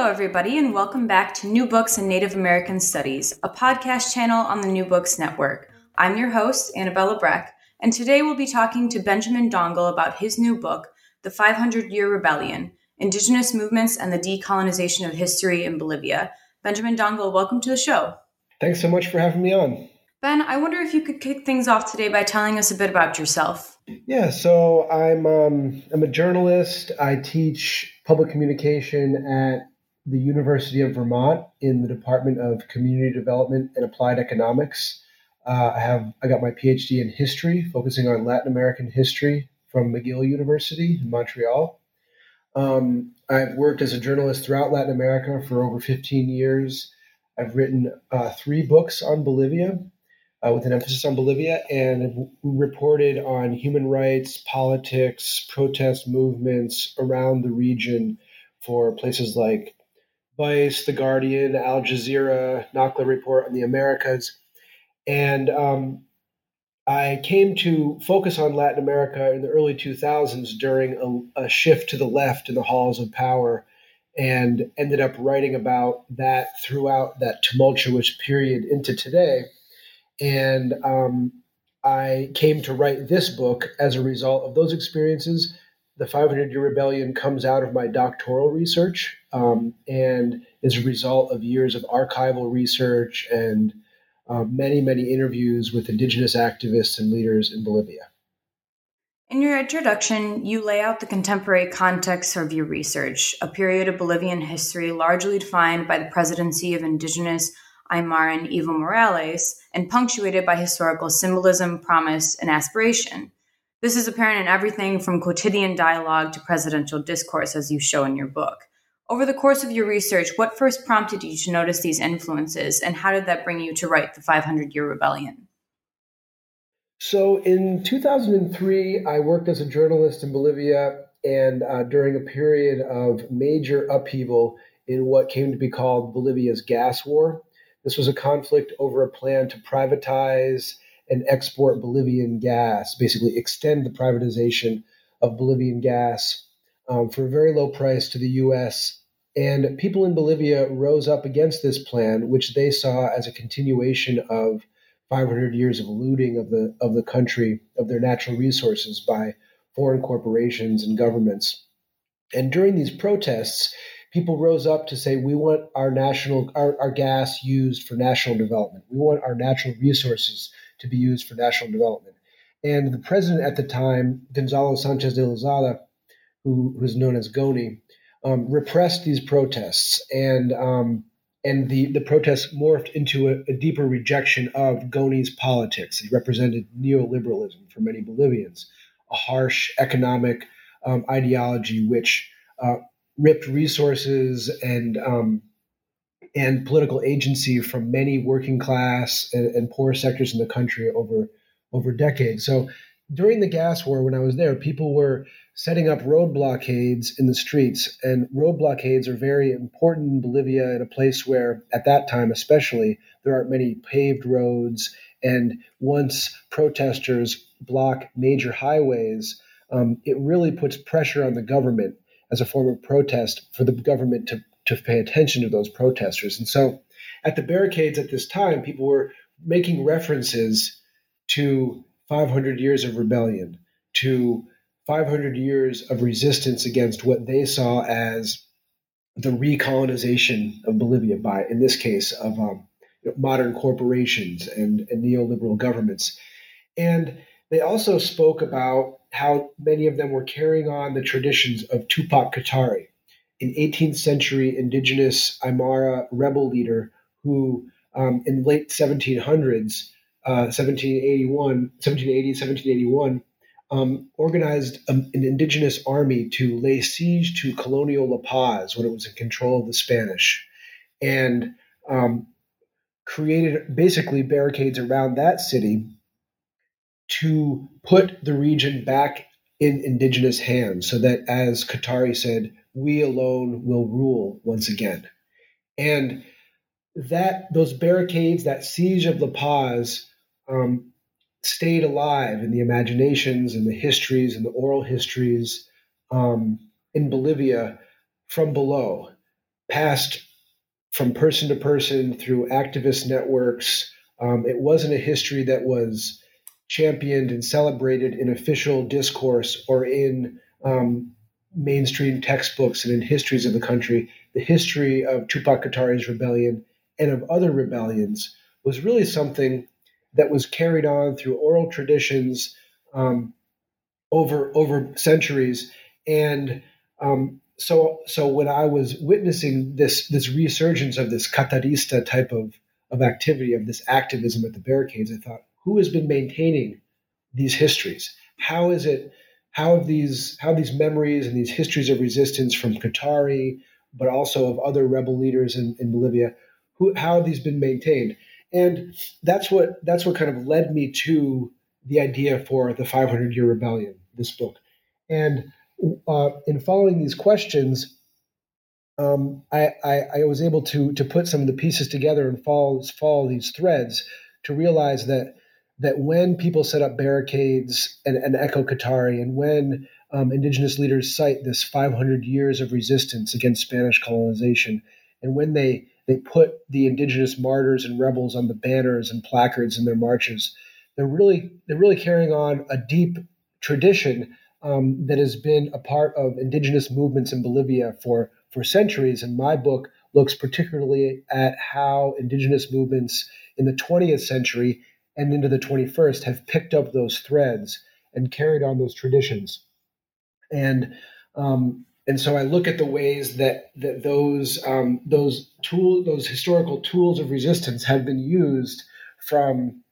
Hello, everybody, and welcome back to New Books and Native American Studies, a podcast channel on the New Books Network. I'm your host, Annabella Breck, and today we'll be talking to Benjamin Dangl about his new book, The 500 Year Rebellion Indigenous Movements and the Decolonization of History in Bolivia. Benjamin Dangl, welcome to the show. Thanks so much for having me on. Ben, I wonder if you could kick things off today by telling us a bit about yourself. Yeah, so I'm um, I'm a journalist. I teach public communication at the University of Vermont in the Department of Community Development and Applied Economics. Uh, I have I got my PhD in history, focusing on Latin American history from McGill University in Montreal. Um, I've worked as a journalist throughout Latin America for over 15 years. I've written uh, three books on Bolivia, uh, with an emphasis on Bolivia, and have reported on human rights, politics, protest movements around the region for places like Vice, The Guardian, Al Jazeera, NACLA Report on the Americas. And um, I came to focus on Latin America in the early 2000s during a, a, shift to the left in the halls of power and ended up writing about that throughout that tumultuous period into today. And um, I came to write this book as a result of those experiences the 500 Year Rebellion comes out of my doctoral research um, and is a result of years of archival research and uh, many, many interviews with indigenous activists and leaders in Bolivia. In your introduction, you lay out the contemporary context of your research, a period of Bolivian history largely defined by the presidency of indigenous Aymaran Evo Morales and punctuated by historical symbolism, promise, and aspiration. This is apparent in everything from quotidian dialogue to presidential discourse, as you show in your book. Over the course of your research, what first prompted you to notice these influences, and how did that bring you to write The 500 Year Rebellion? So, in 2003, I worked as a journalist in Bolivia, and uh, during a period of major upheaval in what came to be called Bolivia's gas war. This was a conflict over a plan to privatize and export Bolivian gas, basically extend the privatization of Bolivian gas um, for a very low price to the U.S. And people in Bolivia rose up against this plan, which they saw as a continuation of 500 years of looting of the of the country of their natural resources by foreign corporations and governments. And during these protests, people rose up to say, "We want our national our, our gas used for national development. We want our natural resources to be used for national development. And the president at the time, Gonzalo Sanchez de Lozada, who was known as Goni, um, repressed these protests, and um, and the the protests morphed into a, a, deeper rejection of Goni's politics. He represented neoliberalism for many Bolivians, a harsh economic um, ideology which uh, ripped resources and um, and political agency from many working class and, and, poor sectors in the country over over decades. So during the gas war, when I was there, people were setting up road blockades in the streets, and road blockades are very important in Bolivia, in a place where, at that time especially, there aren't many paved roads. And once protesters block major highways, um, it really puts pressure on the government as a form of protest for the government to to pay attention to those protesters. And so at the barricades at this time, people were making references to 500 years of rebellion, to 500 years of resistance against what they saw as the recolonization of Bolivia by, in this case, of um, modern corporations and, and neoliberal governments. And they also spoke about how many of them were carrying on the traditions of Tupac Katari, an 18th century indigenous Aymara rebel leader who, um, in the late 1700s, uh, 1781, 1780, 1781, um, organized a, an indigenous army to lay siege to colonial La Paz when it was in control of the Spanish, and um, created basically barricades around that city to put the region back in indigenous hands so that, as Katari said, we alone will rule once again. And that those barricades, that siege of La Paz, um, stayed alive in the imaginations and the histories and the oral histories um, in Bolivia from below, passed from person to person through activist networks. Um, it wasn't a history that was championed and celebrated in official discourse or in um, mainstream textbooks and in histories of the country. The history of Tupac Katari's rebellion and of other rebellions was really something that was carried on through oral traditions um, over over centuries. And um, so, so when I was witnessing this this resurgence of this Katarista type of of activity of this activism at the barricades, I thought, who has been maintaining these histories? How is it? How have these how these memories and these histories of resistance from Katari, but also of other rebel leaders in, in Bolivia, who how have these been maintained? And that's what that's what kind of led me to the idea for the 500 Year Rebellion, this book. And uh, in following these questions, um, I, I, I, was able to to put some of the pieces together and follow follow these threads to realize that that when people set up barricades and, and echo Katari, and when um, indigenous leaders cite this 500 years of resistance against Spanish colonization, and when they they put the indigenous martyrs and rebels on the banners and placards in their marches, they're really they're really carrying on a deep tradition um, that has been a part of indigenous movements in Bolivia for for centuries. And my book looks particularly at how indigenous movements in the 20th century and into the 21st have picked up those threads and carried on those traditions. And um, and so I look at the ways that that those um, those tools, those historical tools of resistance, have been used from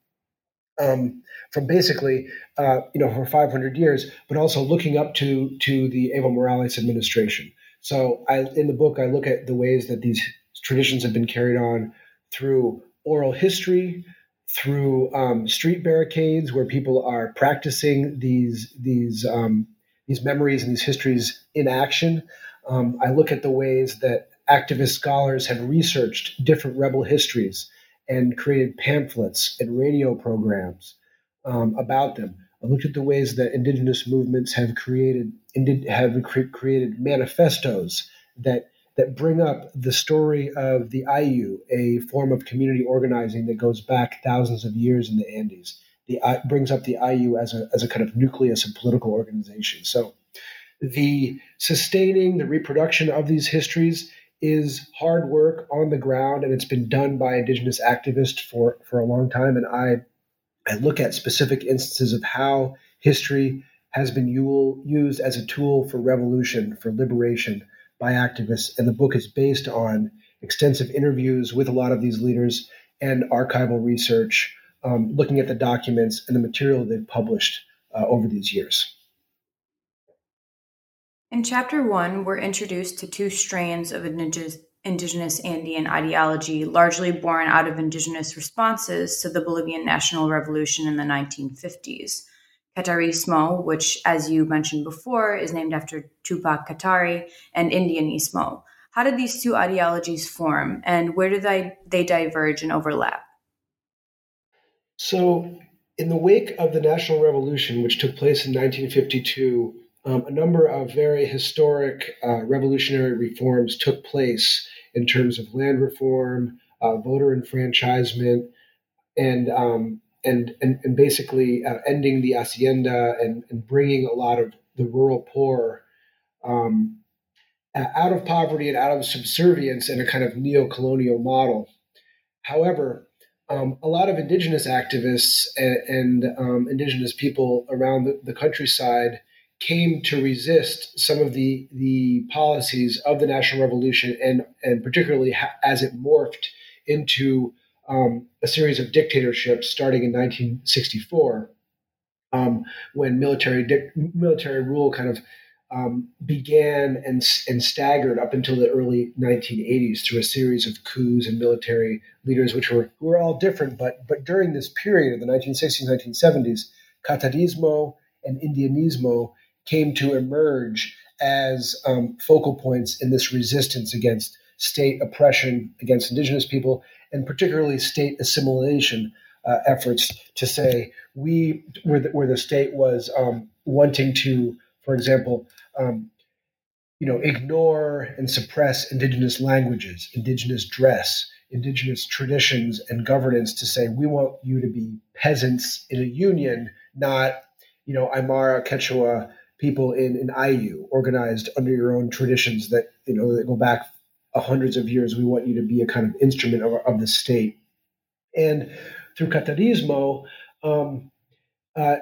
um, from basically uh, you know for 500 years, but also looking up to to the Evo Morales administration. So I, in the book, I look at the ways that these traditions have been carried on through oral history, through um, street barricades where people are practicing these these um, these memories and these histories in action. Um, I look at the ways that activist scholars have researched different rebel histories and created pamphlets and radio programs um, about them. I looked at the ways that indigenous movements have created have created manifestos that that bring up the story of the Ayllu, a form of community organizing that goes back thousands of years in the Andes. The uh, brings up the Ayllu as a as a kind of nucleus of political organization. So, the sustaining the reproduction of these histories is hard work on the ground, and it's been done by indigenous activists for for a long time. And I I look at specific instances of how history has been used as a tool for revolution, for liberation by activists. And the book is based on extensive interviews with a lot of these leaders and archival research, um, looking at the documents and the material they've published uh, over these years. In chapter one, we're introduced to two strains of indigenous, indigenous Andean ideology, largely born out of indigenous responses to the Bolivian national revolution in the 1950s. Katarismo, which, as you mentioned before, is named after Tupac Katari, and Indian Indianismo. How did these two ideologies form, and where do they, they diverge and overlap? So, in the wake of the National Revolution, which took place in 1952, um, a number of very historic uh, revolutionary reforms took place in terms of land reform, uh, voter enfranchisement, and um, and and, and basically uh, ending the hacienda and, and bringing a lot of the rural poor um, out of poverty and out of subservience in a kind of neo-colonial model. However, um, a lot of indigenous activists and, and um, indigenous people around the, the, countryside came to resist some of the the policies of the national revolution and and particularly as it morphed into um, a series of dictatorships starting in 1964. um, when military military rule kind of um, began and, and staggered up until the early 1980s through a series of coups and military leaders, which were were all different. But but during this period of the 1960s, 1970s, Katarismo and Indianismo came to emerge as um, focal points in this resistance against state oppression against indigenous people, and particularly state assimilation uh, efforts to say we where the, where the state was um, wanting to, for example, um, you know, ignore and suppress indigenous languages, indigenous dress, indigenous traditions and governance to say we want you to be peasants in a union, not you know Aymara Quechua people in an Ayllu organized under your own traditions that you know that go back hundreds of years. We want you to be a kind of instrument of, of the state, and through Katarismo, um, uh,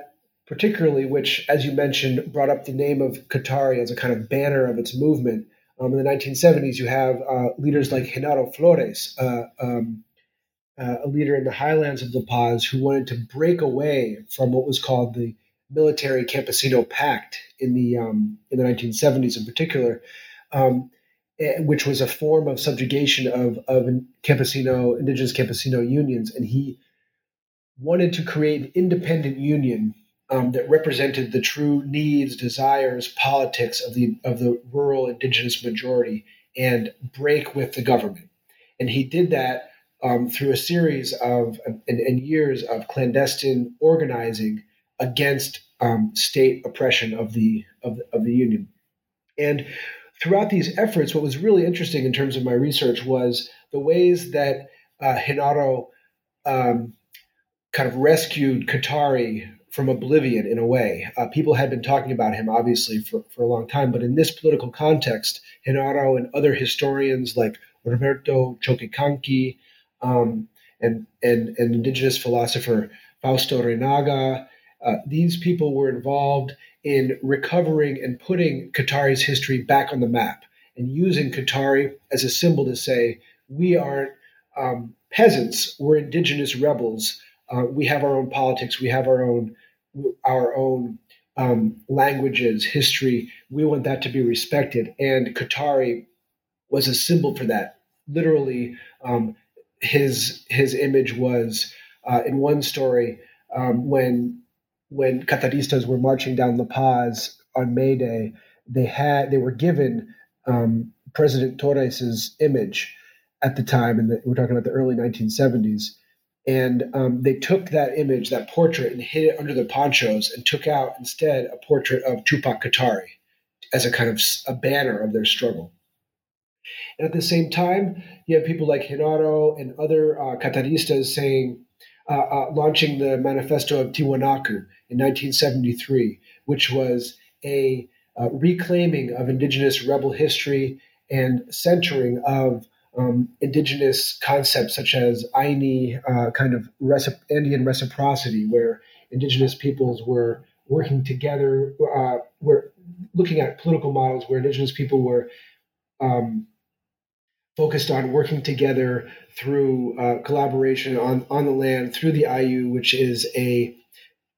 particularly, which, as you mentioned, brought up the name of Katari as a kind of banner of its movement. Um, in the 1970s, you have uh, leaders like Genaro Flores, uh, um, uh, a leader in the highlands of La Paz, who wanted to break away from what was called the military campesino pact in the um, in the 1970s, in particular, um, which was a form of subjugation of of campesino indigenous campesino unions, and he wanted to create an independent union um, that represented the true needs, desires, politics of the of the rural indigenous majority and break with the government. And he did that um, through a series of and, and, years of clandestine organizing against um, state oppression of the, of of the union. And throughout these efforts, what was really interesting in terms of my research was the ways that uh, um, kind of rescued Katari from oblivion in a way. Uh, people had been talking about him, obviously, for, for a long time, but in this political context, Genaro and other historians like Roberto Choque Canqui um, and, and, and indigenous philosopher Fausto Reinaga, uh, these people were involved in recovering and putting Katari's history back on the map and using Katari as a symbol to say, we aren't um, peasants, we're indigenous rebels. Uh, we have our own politics, we have our own our own um, languages, history. We want that to be respected. And Katari was a symbol for that. Literally, um, his his image was uh, in one story um, when when Kataristas were marching down La Paz on May Day. They had they were given um, President Torres's image at the time, and we're talking about the early 1970s and um, they took that image, that portrait, and hid it under the ponchos and took out instead a portrait of Tupac Katari as a kind of a banner of their struggle. And at the same time, you have people like Genaro and other uh, Kataristas saying, uh, uh, launching the Manifesto of Tiwanaku in 1973, which was a uh, reclaiming of indigenous rebel history and centering of um, indigenous concepts such as Ayni, uh, kind of recip- Andean reciprocity, where indigenous peoples were working together. Uh, were looking at political models where indigenous people were um, focused on working together through uh, collaboration on on the land through the Ayllu, which is a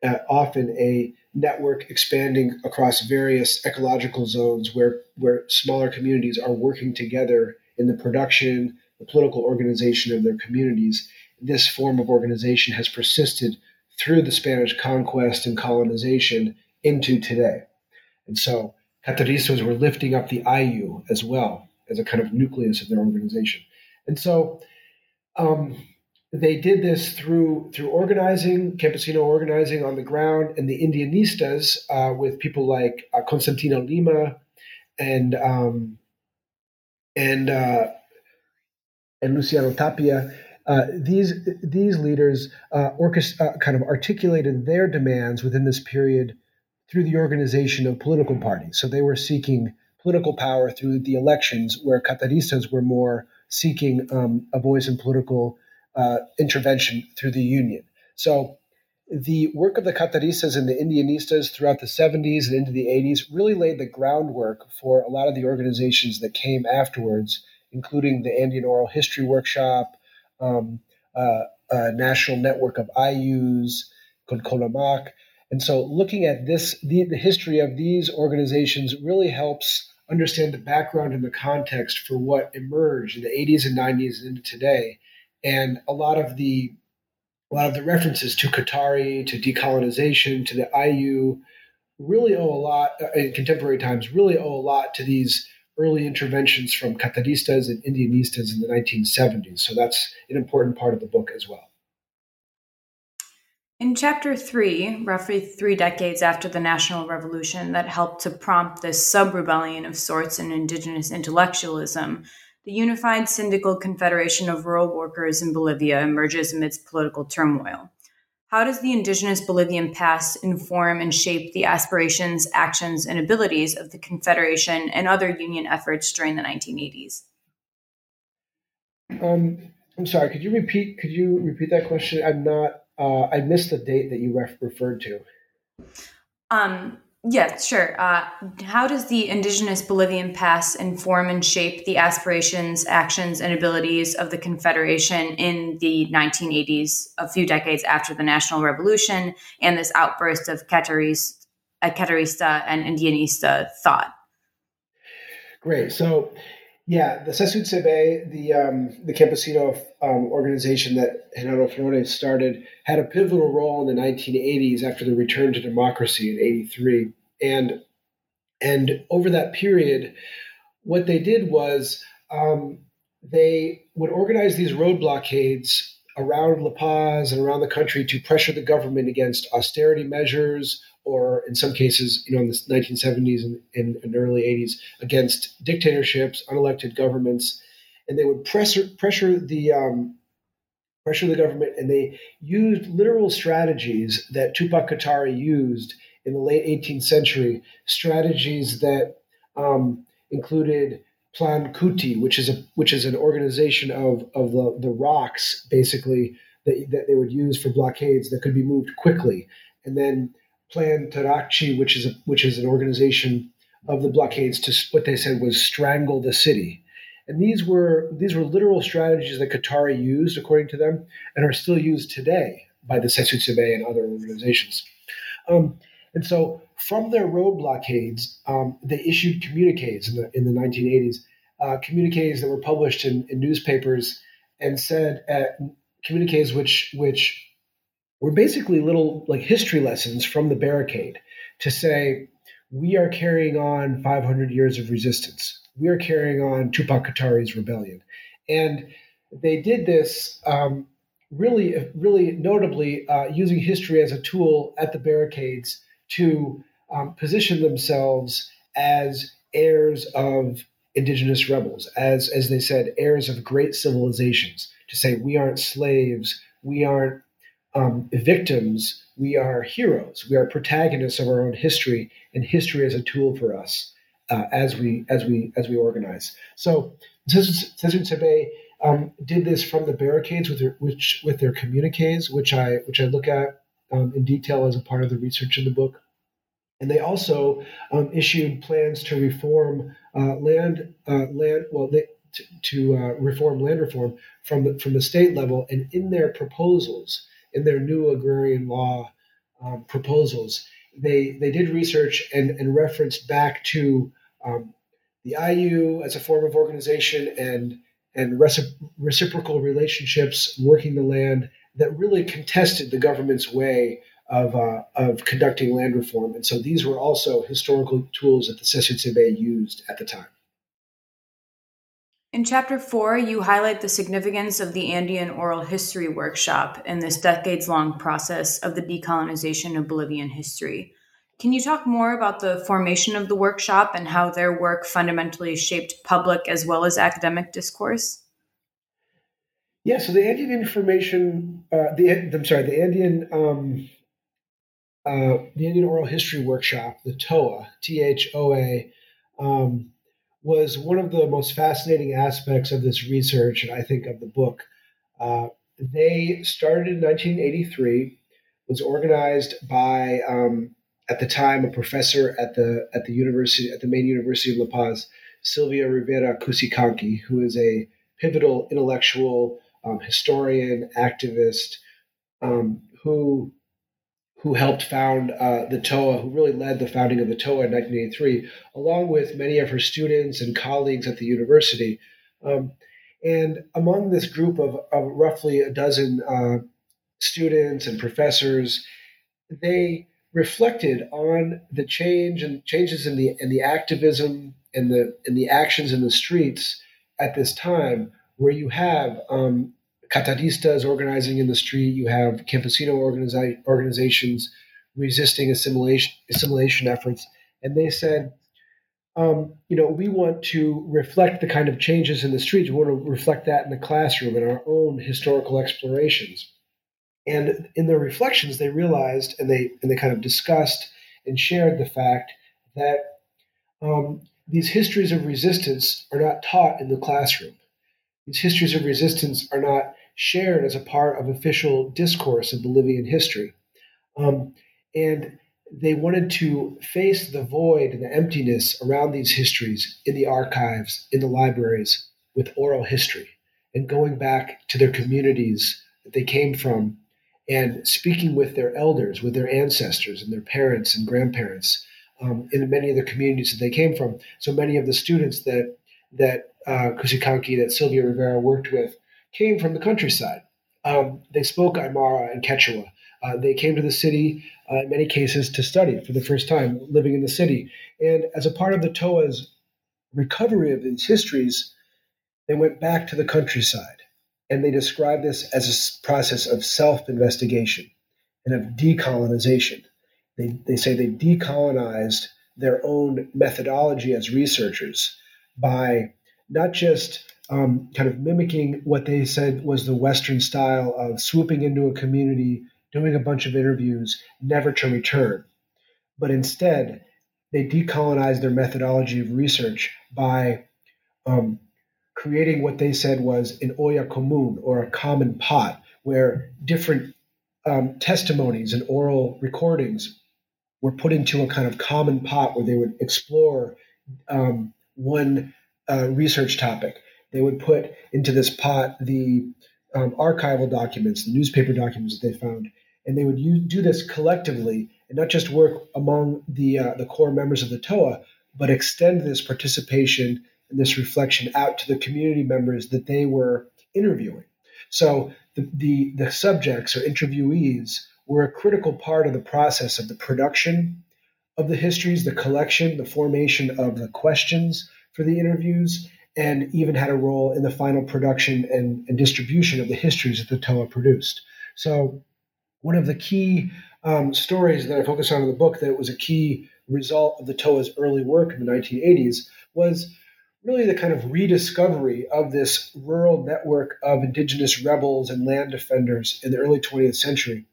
uh, often a network expanding across various ecological zones where where smaller communities are working together in the production, the political organization of their communities. This form of organization has persisted through the Spanish conquest and colonization into today. And so Kataristas were lifting up the Ayllu as well as a kind of nucleus of their organization. And so um, they did this through through organizing, campesino organizing on the ground, and the Indianistas uh, with people like uh, Constantino Lima and um, and uh, and Luciano Tapia. Uh, these these leaders uh, orchest- uh, kind of articulated their demands within this period through the organization of political parties. So they were seeking political power through the elections, where Kataristas were more seeking um, a voice in political uh, intervention through the union. So the work of the Kataristas and the Indianistas throughout the 70s and into the 80s really laid the groundwork for a lot of the organizations that came afterwards, including the Andean Oral History Workshop, um, uh, national network of Ayllus, CONAMAQ, And so, looking at this, the, the history of these organizations really helps understand the background and the context for what emerged in the 80s and 90s and into today. And a lot of the a lot of the references to Katari, to decolonization, to the Ayllu, really owe a lot uh, in contemporary times. Really owe a lot to these early interventions from Kataristas and Indianistas in the 1970s. So that's an important part of the book as well. In chapter three, roughly three decades after the National Revolution that helped to prompt this sub rebellion of sorts in indigenous intellectualism, the Unified Syndical Confederation of Rural Workers in Bolivia emerges amidst political turmoil. How does the indigenous Bolivian past inform and shape the aspirations, actions, and abilities of the Confederation and other union efforts during the 1980s? Um, I'm sorry. Could you repeat? Could you repeat that question? I'm not. Uh, I missed the date that you ref- referred to. Um, yeah, sure. Uh, how does the indigenous Bolivian past inform and shape the aspirations, actions, and abilities of the Confederation in the 1980s, a few decades after the National Revolution and this outburst of Katarista, uh, Katarista and Indianista thought? Great. So, yeah, the CCCB, the um, the Campesino um, organization that Genaro Flores started, had a pivotal role in the 1980s after the return to democracy in '83, and and over that period, what they did was um, they would organize these road blockades around La Paz and around the country to pressure the government against austerity measures or in some cases, you know, in the 1970s and, and, and early 80s, against dictatorships, unelected governments, and they would pressure pressure the um, pressure the government, and they used literal strategies that Tupac Katari used in the late 18th century, strategies that um, included Plan Kuti, which is a which is an organization of of the, the rocks basically that, that they would use for blockades that could be moved quickly, and then Plan Tarachi, which is a, which is an organization of the blockades to what they said was strangle the city. And these were these were literal strategies that Katari used, according to them, and are still used today by the CCCB and other organizations. Um, and so, from their road blockades, um, they issued communiques in the in the 1980s, uh, communiques that were published in, in newspapers and said uh, communiques which which were basically little like history lessons from the barricade to say we are carrying on 500 years of resistance. We are carrying on Tupac Katari's rebellion, and they did this um, really, really notably uh, using history as a tool at the barricades to um, position themselves as heirs of indigenous rebels, as as they said, heirs of great civilizations. To say we aren't slaves, we aren't um, victims, we are heroes. We are protagonists of our own history, and history is a tool for us uh, as we as we as we organize. So CCCB um, did this from the barricades with their which with their communiques, which I which I look at um, in detail as a part of the research in the book. And they also um, issued plans to reform uh, land uh, land well they, to, to uh, reform land reform from the, from the state level, and in their proposals in their new agrarian law um, proposals, they they did research and, and referenced back to um, the Ayllu as a form of organization and and recip- reciprocal relationships working the land that really contested the government's way of, uh, of conducting land reform. And so these were also historical tools that the CCCB used at the time. In chapter four, you highlight the significance of the Andean Oral History Workshop in this decades long process of the decolonization of Bolivian history. Can you talk more about the formation of the workshop and how their work fundamentally shaped public as well as academic discourse? Yeah, so the Andean information, uh, the I'm sorry, the Andean um, uh, the Andean Oral History Workshop, the TOA, T H O A. Um, was one of the most fascinating aspects of this research, and I think of the book. Uh, they started in 1983, was organized by, um, at the time, a professor at the at the university at the main University of La Paz, Silvia Rivera Cusicanqui, who is a pivotal intellectual um, historian, activist, um, who who helped found uh, the TOA, who really led the founding of the TOA in 1983, along with many of her students and colleagues at the university. Um, and among this group of, of roughly a dozen uh, students and professors, they reflected on the change and changes in the in the activism and the and the actions in the streets at this time, where you have um, Kataristas organizing in the street. You have campesino organiza- organizations resisting assimilation assimilation efforts, and they said, um, you know, we want to reflect the kind of changes in the streets. We want to reflect that in the classroom in our own historical explorations. And in their reflections, they realized and they and they kind of discussed and shared the fact that um, these histories of resistance are not taught in the classroom. These histories of resistance are not shared as a part of official discourse of Bolivian history. Um, and they wanted to face the void and the emptiness around these histories in the archives, in the libraries, with oral history, and going back to their communities that they came from, and speaking with their elders, with their ancestors, and their parents and grandparents um, in many of the communities that they came from. So many of the students that that uh, that Silvia Rivera worked with, came from the countryside. Um, they spoke Aymara and Quechua. Uh, they came to the city, uh, in many cases, to study for the first time, living in the city. And as a part of the TOA's recovery of these histories, they went back to the countryside. And they described this as a process of self investigation and of decolonization. They, they say they decolonized their own methodology as researchers by not just um, kind of mimicking what they said was the Western style of swooping into a community, doing a bunch of interviews, never to return. But instead, they decolonized their methodology of research by um, creating what they said was an olla común or a common pot, where different um, testimonies and oral recordings were put into a kind of common pot where they would explore um, one research topic they would put into this pot the um, archival documents, the newspaper documents that they found, and they would use, do this collectively and not just work among the uh, the core members of the TOA, but extend this participation and this reflection out to the community members that they were interviewing. So the, the, the subjects or interviewees were a critical part of the process of the production of the histories, the collection, the formation of the questions for the interviews, and even had a role in the final production and, and distribution of the histories that the TOA produced. So, one of the key um, stories that I focus on in the book that was a key result of the TOA's early work in the 1980s was really the kind of rediscovery of this rural network of indigenous rebels and land defenders in the early 20th century.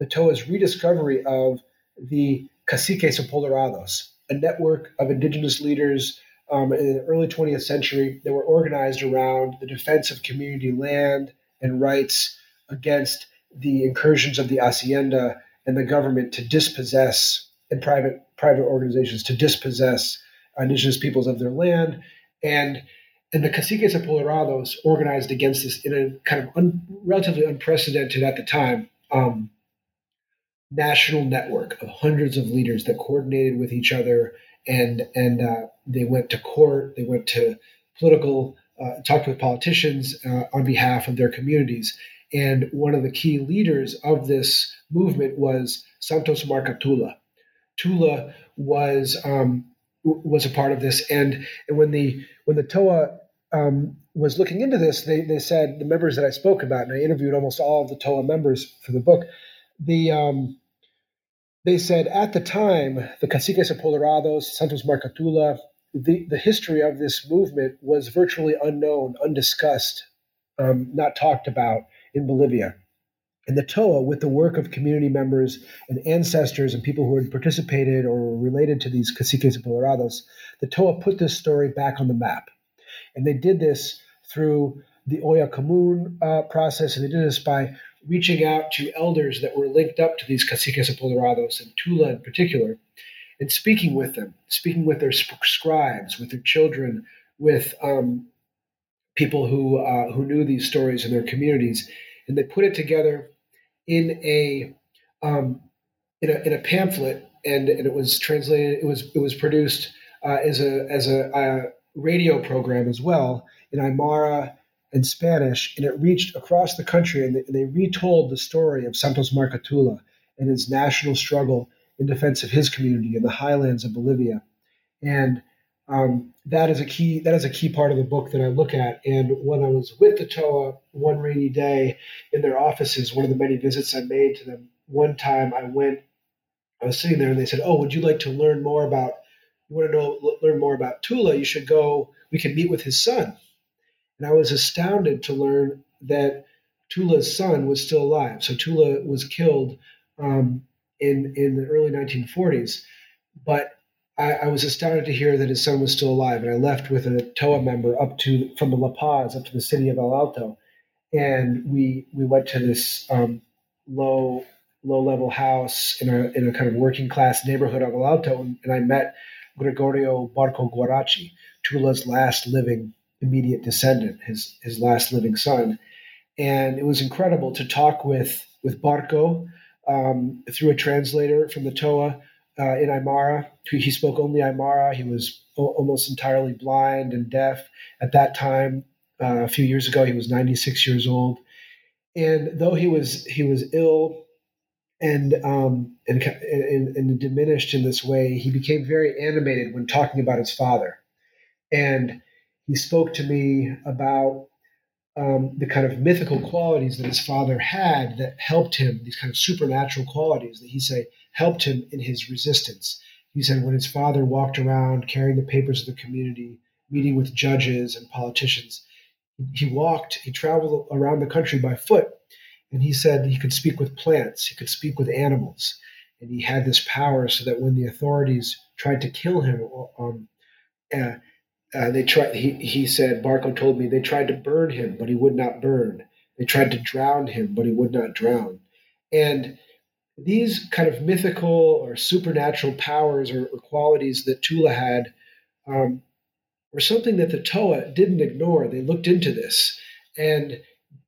The TOA's rediscovery of the caciques apoderados, a network of indigenous leaders um, in the early 20th century that were organized around the defense of community land and rights against the incursions of the hacienda and the government to dispossess and private private organizations to dispossess indigenous peoples of their land. And and the caciques apoderados organized against this in a kind of un, relatively unprecedented at the time um, national network of hundreds of leaders that coordinated with each other and and uh, they went to court, they went to political, uh, talked with politicians uh, on behalf of their communities. And one of the key leaders of this movement was Santos Marca Tula. Tula was um, was a part of this, and and when the when the TOA um, was looking into this, they they said the members that I spoke about, and I interviewed almost all of the TOA members for the book. The um, they said at the time, the Caciques Apoderados, Santos Marcatula, the, the history of this movement was virtually unknown, undiscussed, um, not talked about in Bolivia. And the TOA, with the work of community members and ancestors and people who had participated or related to these caciques apoderados, the TOA put this story back on the map. And they did this through the Olla Común uh, process, and they did this by reaching out to elders that were linked up to these caciques apoderados and Tula in particular, and speaking with them, speaking with their scribes, with their children, with um, people who uh, who knew these stories in their communities, and they put it together in a um, in a, in a pamphlet, and, and it was translated. It was it was produced uh, as a as a, a, radio program as well in Aymara and Spanish, and it reached across the country. And they, they retold the story of Santos Marcatula and his national struggle in defense of his community in the highlands of Bolivia. And um, that is a key that is a key part of the book that I look at. And when I was with the TOA one rainy day in their offices, one of the many visits I made to them, one time I went, I was sitting there and they said, "Oh, would you like to learn more about? You want to know learn more about Tula? You should go. We can meet with his son." And I was astounded to learn that Tula's son was still alive. So Tula was killed um, in in the early 1940s, but I, I, was astounded to hear that his son was still alive. And I left with a TOA member up to from La Paz up to the city of El Alto, and we we went to this um, low low level house in a in a kind of working class neighborhood of El Alto, and, and I met Gregorio Barco Guarachi, Tula's last living immediate descendant, his his last living son, and it was incredible to talk with with Barco um, through a translator from the TOA uh, in Aymara. He spoke only Aymara. He was o- almost entirely blind and deaf at that time. Uh, a few years ago, he was 96 years old, and though he was he was ill and um, and, and, and diminished in this way, he became very animated when talking about his father, and he spoke to me about um, the kind of mythical qualities that his father had that helped him, these kind of supernatural qualities that he say helped him in his resistance. He said when his father walked around carrying the papers of the community, meeting with judges and politicians, he walked, he traveled around the country by foot, and he said he could speak with plants, he could speak with animals, and he had this power so that when the authorities tried to kill him, um, uh, uh, they tried. He, he said, Barco told me they tried to burn him, but he would not burn. They tried to drown him, but he would not drown. And these kind of mythical or supernatural powers or, or qualities that Tula had um, were something that the Toa didn't ignore. They looked into this, and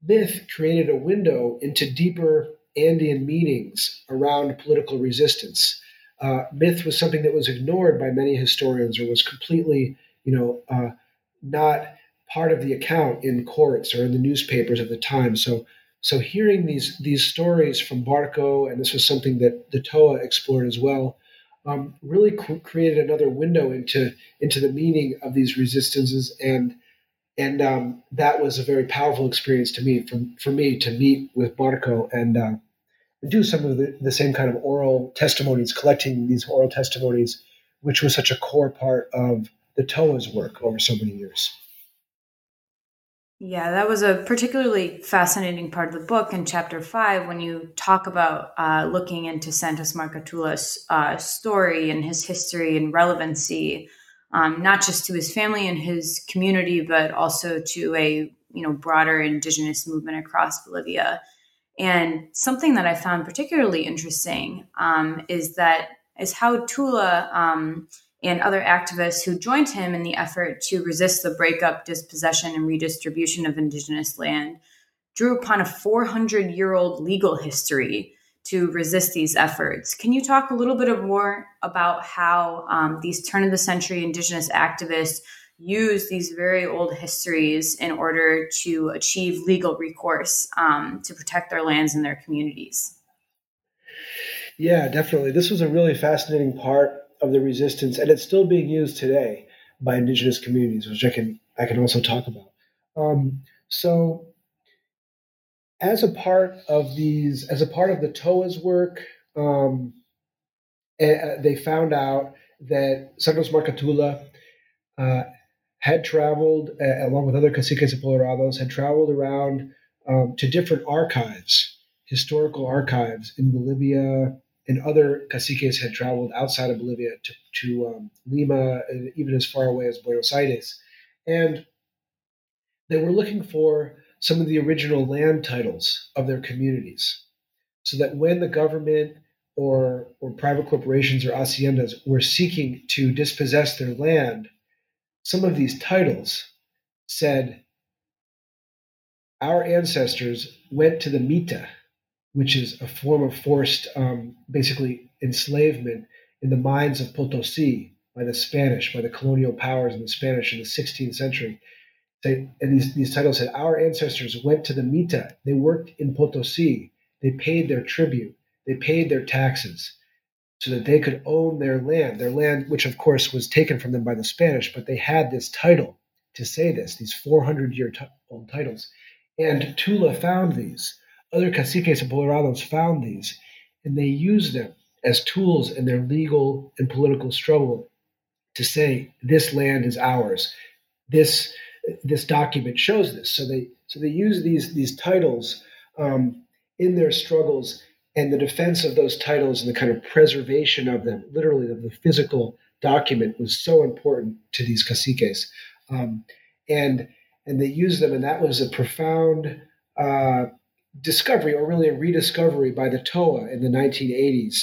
myth created a window into deeper Andean meanings around political resistance. Uh, myth was something that was ignored by many historians or was completely you know, uh, not part of the account in courts or in the newspapers of the time. So, so hearing these these stories from Barco, and this was something that the TOA explored as well, um, really created another window into into the meaning of these resistances, and and um, that was a very powerful experience to me for for me to meet with Barco and. Uh, do some of the, the same kind of oral testimonies, collecting these oral testimonies, which was such a core part of the TOA's work over so many years. Yeah, that was a particularly fascinating part of the book in chapter five when you talk about uh, looking into Santos Marcatula's uh, story and his history and relevancy, um, not just to his family and his community, but also to a you know broader indigenous movement across Bolivia. And something that I found particularly interesting um, is that is how Tula um, and other activists who joined him in the effort to resist the breakup, dispossession, and redistribution of indigenous land, drew upon a 400 year old legal history to resist these efforts. Can you talk a little bit more about how um, these turn of the century indigenous activists use these very old histories in order to achieve legal recourse um, to protect their lands and their communities? Yeah, definitely. This was a really fascinating part of the resistance, and it's still being used today by indigenous communities, which I can I can also talk about. Um, so, as a part of these, as a part of the TOA's work, um, eh, they found out that Santos Marcatula uh, had traveled, uh, along with other caciques apoderados, had traveled around um, to different archives, historical archives in Bolivia, and other caciques had traveled outside of Bolivia to, to um, Lima, and even as far away as Buenos Aires. And they were looking for some of the original land titles of their communities so that when the government or, or private corporations or haciendas were seeking to dispossess their land, some of these titles said, Our ancestors went to the Mita which is a form of forced, um, basically enslavement in the mines of Potosi by the Spanish, by the colonial powers in the Spanish in the 16th century. They, and these, these titles said, Our ancestors went to the Mita. They worked in Potosi. They paid their tribute. They paid their taxes so that they could own their land, their land, which of course was taken from them by the Spanish, but they had this title to say this, these 400 year t- old titles. And Tula found these. Other caciques and apoderados found these, and they used them as tools in their legal and political struggle to say this land is ours. This this document shows this. So they so they use these these titles um, in their struggles and the defense of those titles and the kind of preservation of them, literally of the physical document, was so important to these caciques, um, and and they used them, and that was a profound uh, discovery, or really a rediscovery by the THOA in the 1980s.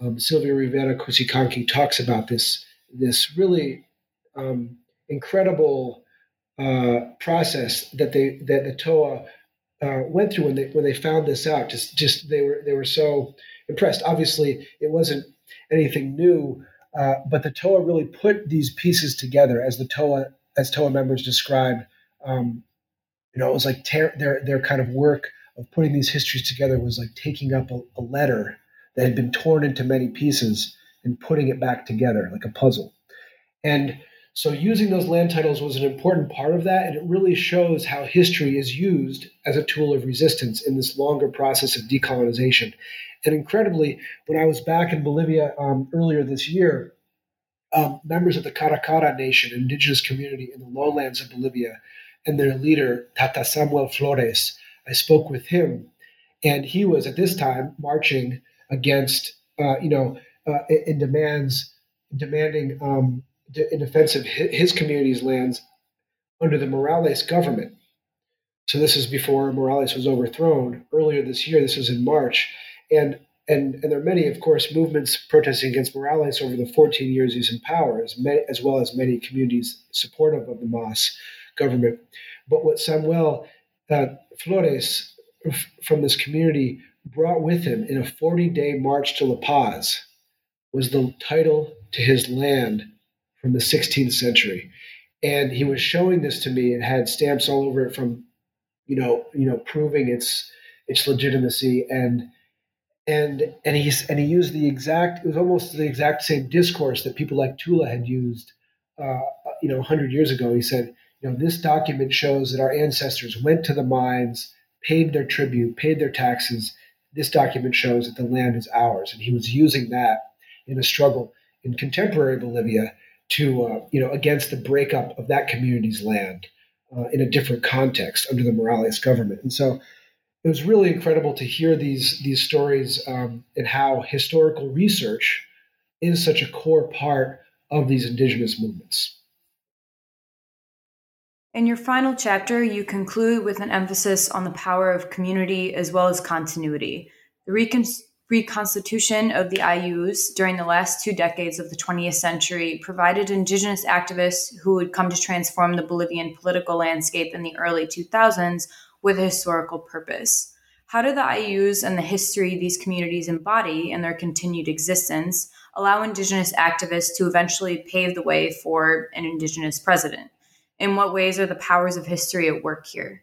Um, Silvia Rivera Cusicanqui talks about this this really um, incredible uh, process that they that the THOA uh, went through when they when they found this out. Just just they were they were so impressed. Obviously, it wasn't anything new, uh, but the THOA really put these pieces together as the THOA as THOA members described. Um, you know, it was like their their kind of work of putting these histories together was like taking up a, a letter that had been torn into many pieces and putting it back together like a puzzle. And so using those land titles was an important part of that, and it really shows how history is used as a tool of resistance in this longer process of decolonization. And incredibly, when I was back in Bolivia um, earlier this year, um, members of the Qhara Qhara Nation, indigenous community in the lowlands of Bolivia, and their leader, Tata Samuel Flores, I spoke with him, and he was at this time marching against, uh, you know, uh, in demands, demanding um, in defense of his community's lands under the Morales government. So this is before Morales was overthrown earlier this year. This was in March, and and and there are many, of course, movements protesting against Morales over the 14 years he's in power, as, many, as well as many communities supportive of the MAS government. But what Samuel uh, Flores from this community brought with him in a 40-day march to La Paz was the title to his land from the 16th century. And he was showing this to me and had stamps all over it from, you know, you know, proving its its legitimacy and and and he and he used the exact it was almost the exact same discourse that people like Tula had used, uh, you know, 100 years ago. He said, you know, this document shows that our ancestors went to the mines, paid their tribute, paid their taxes. This document shows that the land is ours, and he was using that in a struggle in contemporary Bolivia to uh, you know against the breakup of that community's land uh, in a different context under the Morales government. And so it was really incredible to hear these these stories um, and how historical research is such a core part of these indigenous movements. In your final chapter, you conclude with an emphasis on the power of community as well as continuity. The recon- reconstitution of the Ayllus during the last two decades of the 20th century provided indigenous activists who would come to transform the Bolivian political landscape in the early 2000s with a historical purpose. How do the Ayllus and the history these communities embody and their continued existence allow indigenous activists to eventually pave the way for an indigenous president? In what ways are the powers of history at work here?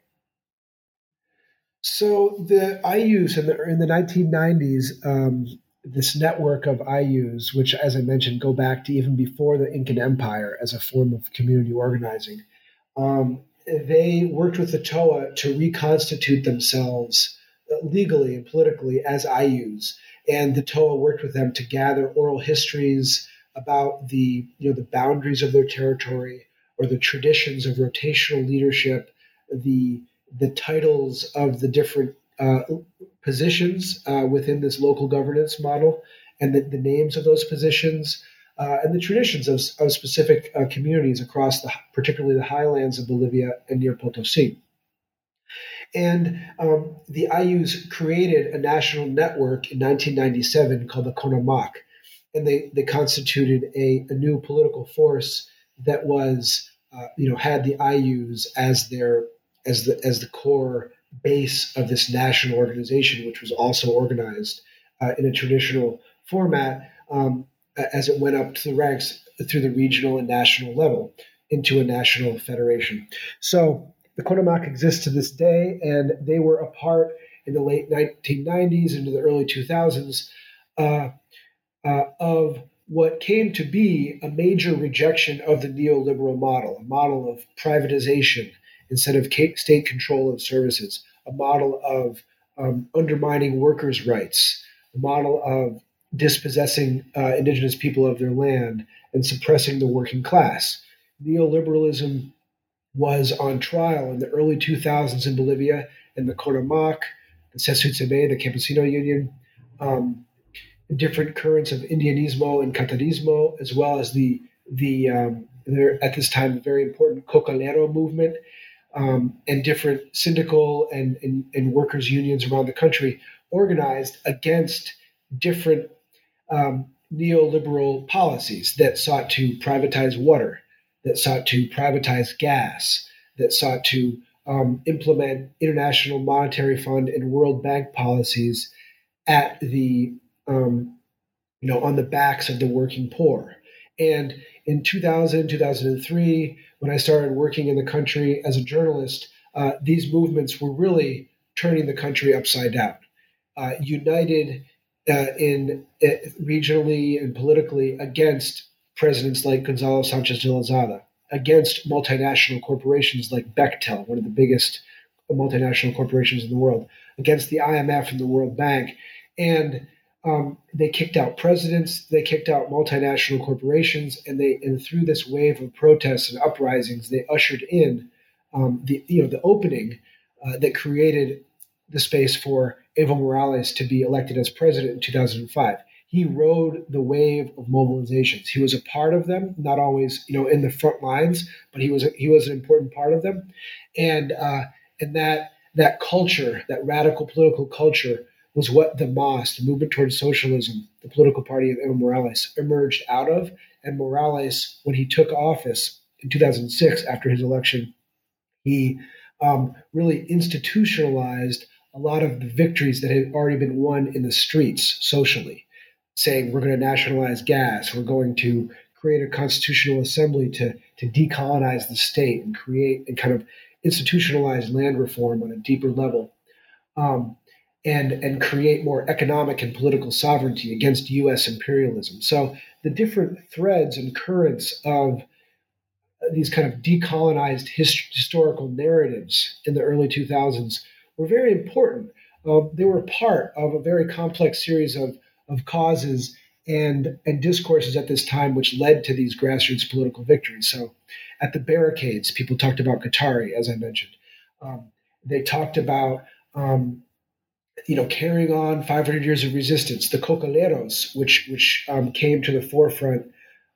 So the Ayllus in the in the 1990s, um, this network of Ayllus, which, as I mentioned, go back to even before the Incan Empire as a form of community organizing, um, they worked with the THOA to reconstitute themselves legally and politically as Ayllus, and the THOA worked with them to gather oral histories about the you know the boundaries of their territory or the traditions of rotational leadership, the the titles of the different uh, positions uh, within this local governance model and the, the names of those positions uh, and the traditions of, of specific uh, communities across the, particularly the highlands of Bolivia and near Potosi. And um, the Ayllus created a national network in 1997 called the CONAMAQ, and they, they constituted a, a new political force that was, uh, you know, had the Ayllus as their as the as the core base of this national organization, which was also organized uh, in a traditional format um, as it went up to the ranks through the regional and national level into a national federation. So the CONAMAQ exists to this day, and they were a part in the late 1990s into the early 2000s uh, uh, of what came to be a major rejection of the neoliberal model, a model of privatization instead of state control of services, a model of um, undermining workers' rights, a model of dispossessing uh, indigenous people of their land and suppressing the working class. Neoliberalism was on trial in the early 2000s in Bolivia, and the CONAMAQ, the CCCB, the Campesino Union, um, different currents of Indianismo and Katarismo, as well as the the um, at this time very important Cocalero movement, um, and different syndical and, and, and, workers unions around the country organized against different um, neoliberal policies that sought to privatize water, that sought to privatize gas, that sought to um, implement International Monetary Fund and World Bank policies at the um, you know on the backs of the working poor. And in 2000, 2003, when I started working in the country as a journalist, uh, these movements were really turning the country upside down. Uh, united uh, in uh, regionally and politically against presidents like Gonzalo Sanchez de Lozada, against multinational corporations like Bechtel, one of the biggest multinational corporations in the world, against the IMF and the World Bank, and um, they kicked out presidents, they kicked out multinational corporations, and they and through this wave of protests and uprisings, they ushered in um, the you know the opening uh, that created the space for Evo Morales to be elected as president in 2005. He rode the wave of mobilizations. He was a part of them, not always, you know, in the front lines, but he was he was an important part of them, and uh, and that that culture, that radical political culture, was what the MAS, the Movement Towards Socialism, the political party of Evo Morales, emerged out of. And Morales, when he took office in 2006 after his election, he um, really institutionalized a lot of the victories that had already been won in the streets socially, saying we're going to nationalize gas, we're going to create a constitutional assembly to, to decolonize the state and create and kind of institutionalize land reform on a deeper level. Um, and, and create more economic and political sovereignty against US imperialism. So the different threads and currents of these kind of decolonized hist- historical narratives in the early 2000s were very important. Uh, they were part of a very complex series of, of causes and, and discourses at this time, which led to these grassroots political victories. So, at the barricades, people talked about Katari, as I mentioned. Um, they talked about um, you know, carrying on 500 years of resistance, the cocaleros, which which um, came to the forefront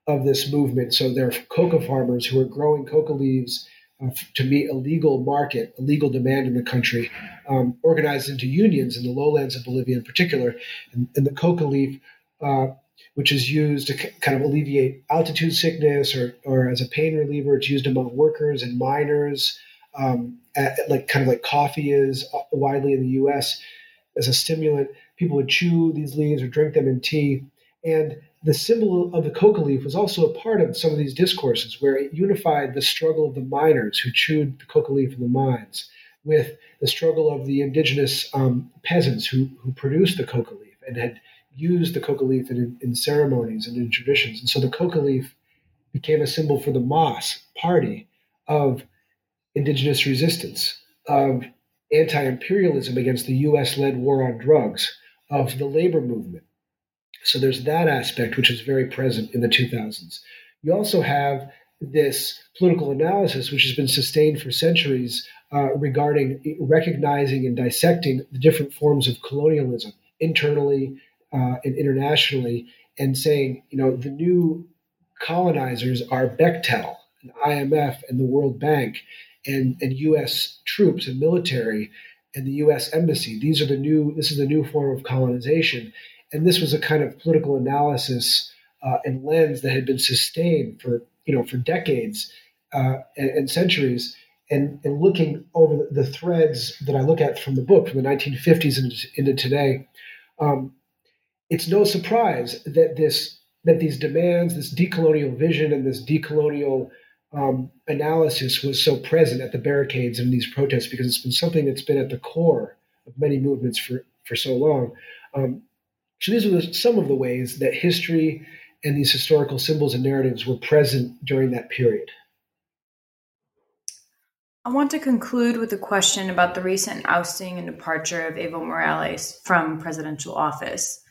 of this movement. So they're coca farmers who are growing coca leaves uh, to meet a legal market, a legal demand in the country, um, organized into unions in the lowlands of Bolivia in particular. And, and the coca leaf, uh, which is used to c- kind of alleviate altitude sickness or, or as a pain reliever, it's used among workers and miners, um, at, like kind of like coffee is uh, widely in the U.S. as a stimulant. People would chew these leaves or drink them in tea. And the symbol of the coca leaf was also a part of some of these discourses where it unified the struggle of the miners who chewed the coca leaf in the mines with the struggle of the indigenous um, peasants who, who produced the coca leaf and had used the coca leaf in, in ceremonies and in traditions. And so the coca leaf became a symbol for the MAS party of indigenous resistance, of anti imperialism against the US led war on drugs, of the labor movement so there's that aspect, which is very present in the 2000s. You also have this political analysis, which has been sustained for centuries uh, regarding recognizing and dissecting the different forms of colonialism internally uh, and internationally, and saying, you know, the new colonizers are Bechtel, and IMF, and the World Bank, and, and U.S. troops and military, and the U.S. embassy. These are the new. This is the new form of colonization, and this was a kind of political analysis uh, and lens that had been sustained for you know for decades uh, and, and, centuries. and, and looking over the, threads that I look at from the book from the 1950s into, into today, um, it's no surprise that this that these demands, this decolonial vision, and this decolonial um, analysis was so present at the barricades and these protests because it's been something that's been at the core of many movements for for so long. Um, so these are some of the ways that history and these historical symbols and narratives were present during that period. I want to conclude with a question about the recent ousting and departure of Evo Morales from presidential office.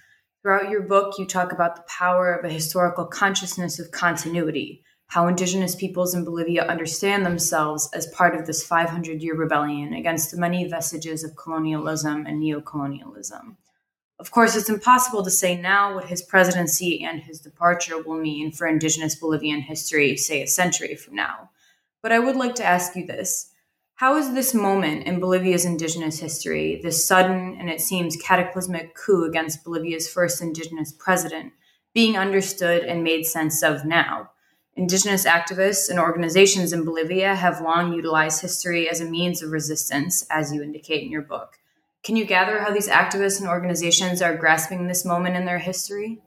Throughout your book, you talk about the power of a historical consciousness of continuity, how indigenous peoples in Bolivia understand themselves as part of this 500 year rebellion against the many vestiges of colonialism and neocolonialism. Of course, it's impossible to say now what his presidency and his departure will mean for indigenous Bolivian history, say a century from now. But I would like to ask you this. How is this moment in Bolivia's indigenous history, this sudden and it seems cataclysmic coup against Bolivia's first indigenous president, being understood and made sense of now? Indigenous activists and organizations in Bolivia have long utilized history as a means of resistance, as you indicate in your book. Can you gather how these activists and organizations are grasping this moment in their history?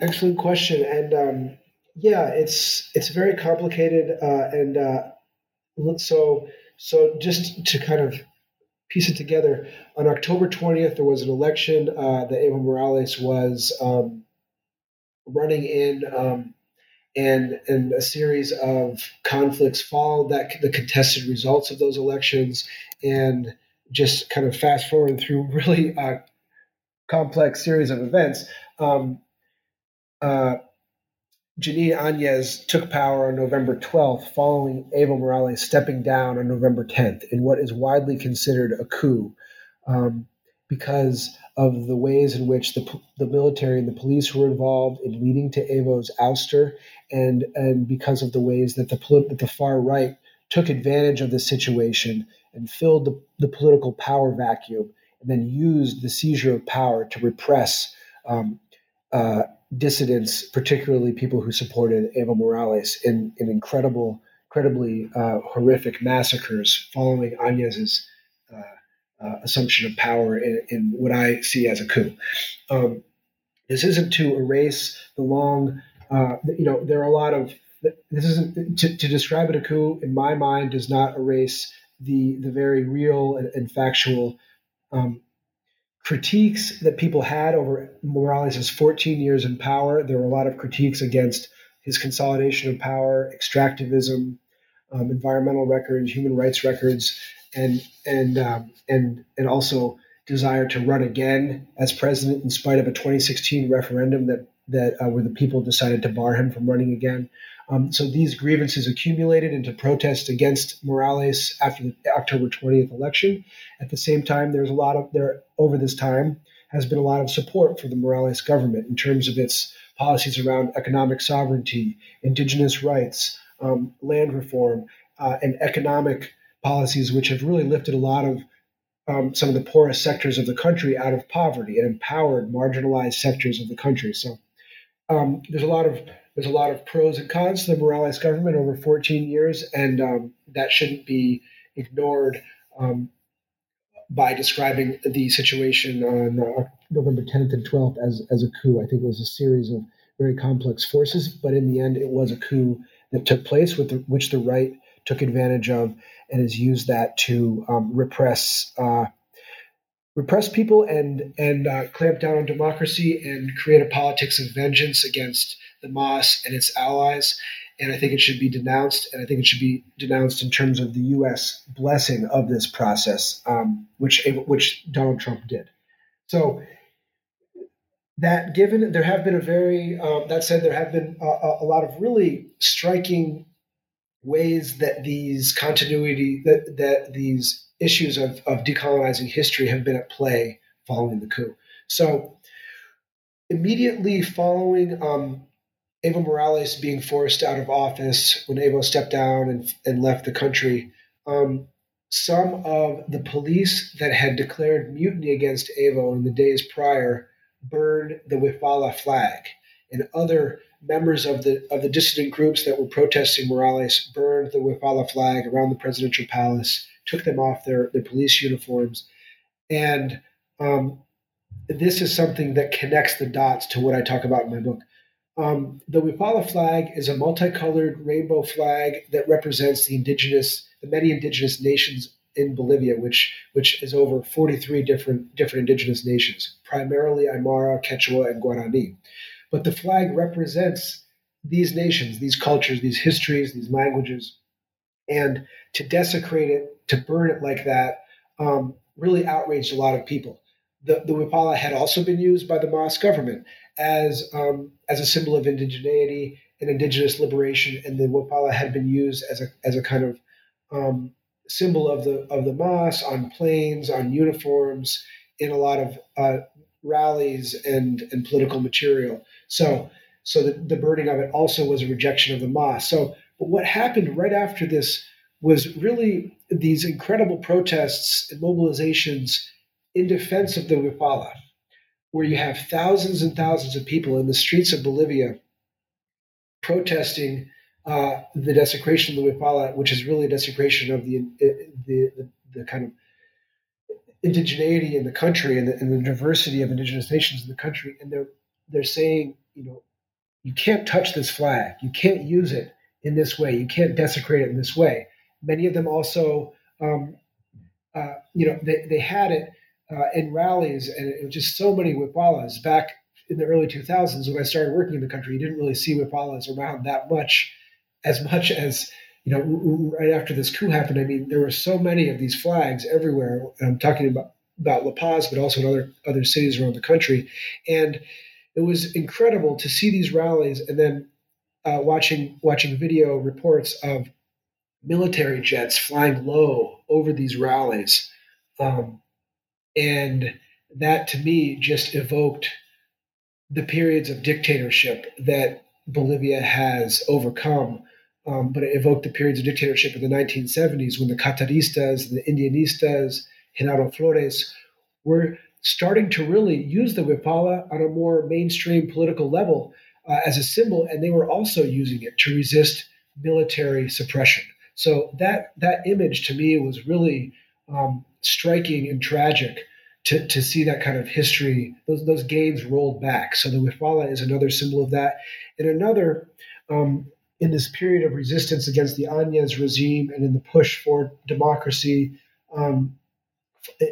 Excellent question, and um, yeah, it's it's very complicated, uh, and uh, so so just to kind of piece it together, on October twentieth there was an election uh, that Evo Morales was um, running in. Um, and, and a series of conflicts followed that the contested results of those elections and just kind of fast forward through really a complex series of events. Um, uh, Jeanine Áñez took power on November 12th, following Evo Morales stepping down on November 10th in what is widely considered a coup um, because of the ways in which the, the military and the police were involved in leading to Evo's ouster, and, and because of the ways that the, that the far right took advantage of the situation and filled the, the political power vacuum, and then used the seizure of power to repress um, uh, dissidents, particularly people who supported Evo Morales, in, in incredible, incredibly uh, horrific massacres following Áñez's uh, assumption of power in, in, what I see as a coup. Um, this isn't to erase the long, uh, you know, there are a lot of this isn't to, to describe it a coup in my mind does not erase the the very real and, and factual um, critiques that people had over Morales' 14 years in power. There were a lot of critiques against his consolidation of power, extractivism, um, environmental records, human rights records, and and um, and and also desire to run again as president in spite of a 2016 referendum that that uh, where the people decided to bar him from running again. Um, so these grievances accumulated into protest against Morales after the October 20th election. At the same time, there's a lot of there over this time has been a lot of support for the Morales government in terms of its policies around economic sovereignty, indigenous rights, um, land reform, uh, and economic policies, which have really lifted a lot of um, some of the poorest sectors of the country out of poverty and empowered marginalized sectors of the country. So um, there's a lot of there's a lot of pros and cons to the Morales government over 14 years, and um, that shouldn't be ignored um, by describing the situation on uh, November 10th and 12th as, as a coup. I think it was a series of very complex forces, but in the end, it was a coup that took place, with the, which the right took advantage of and has used that to um, repress uh, repress people and and uh, clamp down on democracy and create a politics of vengeance against the MAS and its allies. And I think it should be denounced, and I think it should be denounced in terms of the U.S. blessing of this process, um, which which Donald Trump did. So that given there have been a very uh, that said there have been a, a, lot of really striking ways that these continuity that that these issues of, of decolonizing history have been at play following the coup. So immediately following um, Evo Morales being forced out of office when Evo stepped down and, and left the country, um, some of the police that had declared mutiny against Evo in the days prior burned the Wiphala flag, and other members of the of the dissident groups that were protesting Morales burned the Wiphala flag around the presidential palace, took them off their, their police uniforms. And um, this is something that connects the dots to what I talk about in my book. Um, the Wiphala flag is a multicolored rainbow flag that represents the indigenous, the many indigenous nations in Bolivia, which which is over 43 different different indigenous nations, primarily Aymara, Quechua, and Guarani. But the flag represents these nations, these cultures, these histories, these languages, and to desecrate it, to burn it like that, um, really outraged a lot of people. The, the Wiphala had also been used by the Mas government as um, as a symbol of indigeneity and indigenous liberation, and the Wiphala had been used as a as a kind of um, symbol of the of the Mas on planes, on uniforms, in a lot of uh, rallies and and political material. So so the, the burning of it also was a rejection of the Mas. So but what happened right after this was really these incredible protests and mobilizations in defense of the Wiphala where you have thousands and thousands of people in the streets of Bolivia protesting uh, the desecration of the Wiphala, which is really a desecration of the the, the, the kind of indigeneity in the country and the, and the, diversity of indigenous nations in the country, and they're they're saying, you know, you can't touch this flag, you can't use it in this way, you can't desecrate it in this way. Many of them also, um, uh, you know, they, they had it uh, in rallies, and it was just so many Wiphalas back in the early 2000s when I started working in the country. You didn't really see Wiphalas around that much, as much as you know right after this coup happened. I mean, there were so many of these flags everywhere. I'm talking about about La Paz, but also in other other cities around the country, and it was incredible to see these rallies and then uh, watching watching video reports of military jets flying low over these rallies. Um, and that to me just evoked the periods of dictatorship that Bolivia has overcome. Um, but it evoked the periods of dictatorship in the 1970s when the Kataristas, the Indianistas, Genaro Flores were starting to really use the Wiphala on a more mainstream political level uh, as a symbol, and they were also using it to resist military suppression. So that that image to me was really um, striking and tragic to, to see that kind of history, those, those gains rolled back. So the Wiphala is another symbol of that. And another, um, in this period of resistance against the Áñez regime and in the push for democracy um,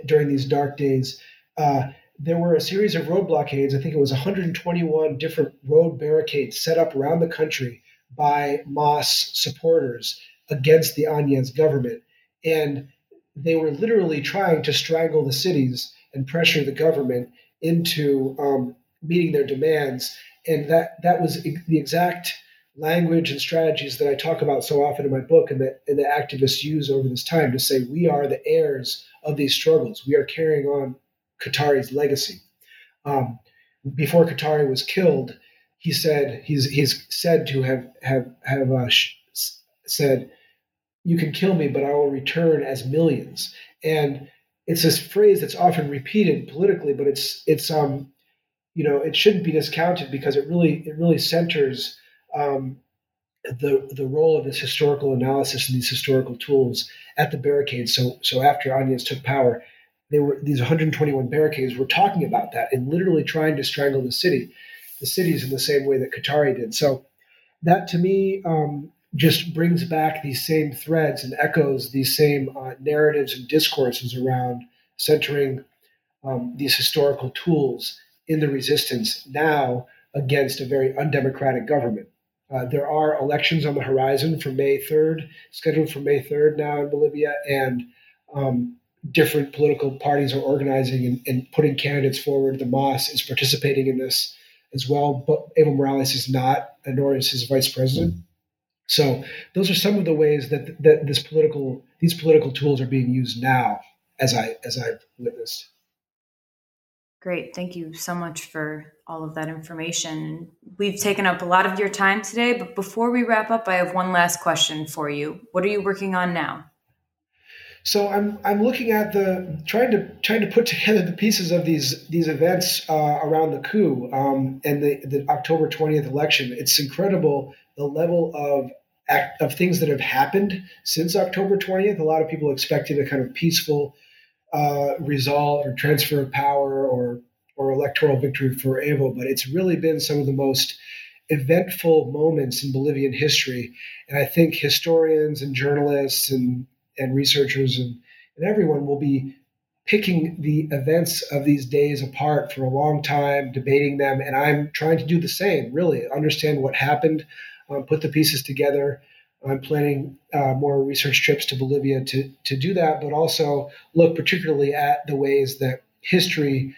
during these dark days, uh, there were a series of road blockades. I think it was 121 different road barricades set up around the country by Mas supporters against the Áñez government. And they were literally trying to strangle the cities and pressure the government into um, meeting their demands. And that that was the exact language and strategies that I talk about so often in my book, and that and the activists use over this time to say we are the heirs of these struggles. We are carrying on Katari's legacy. Um, before Katari was killed, he said he's he's said to have have have uh, sh- said, "You can kill me, but I will return as millions. And it's this phrase that's often repeated politically, but it's it's um you know it shouldn't be discounted because it really it really centers um, the the role of this historical analysis and these historical tools at the barricades. So so after Áñez took power, they were these 121 barricades were talking about that and literally trying to strangle the city, the cities in the same way that Katari did. So that to me um, just brings back these same threads and echoes these same uh, narratives and discourses around centering um, these historical tools in the resistance now against a very undemocratic government. Uh, there are elections on the horizon for May 3rd, scheduled for May 3rd now in Bolivia, and um, different political parties are organizing and, and, putting candidates forward. The MAS is participating in this as well, but Evo Morales is not, and nor is his vice president. So those are some of the ways that that this political these political tools are being used now, as I as I've witnessed. Great, thank you so much for all of that information. We've taken up a lot of your time today, but before we wrap up, I have one last question for you. What are you working on now? So I'm I'm looking at the trying to trying to put together the pieces of these these events uh, around the coup um, and the the October 20th election. It's incredible the level of act, of things that have happened since October 20th. A lot of people expected a kind of peaceful uh, result or transfer of power or or electoral victory for Evo, but it's really been some of the most eventful moments in Bolivian history. And I think historians and journalists and, and researchers and, and everyone will be picking the events of these days apart for a long time, debating them. And I'm trying to do the same, really, understand what happened, um, put the pieces together. I'm planning uh, more research trips to Bolivia to, to do that, but also look particularly at the ways that history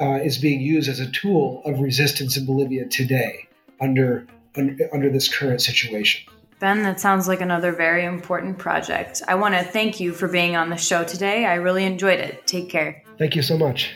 uh, is being used as a tool of resistance in Bolivia today under, under, under this current situation. Ben, that sounds like another very important project. I want to thank you for being on the show today. I really enjoyed it. Take care. Thank you so much.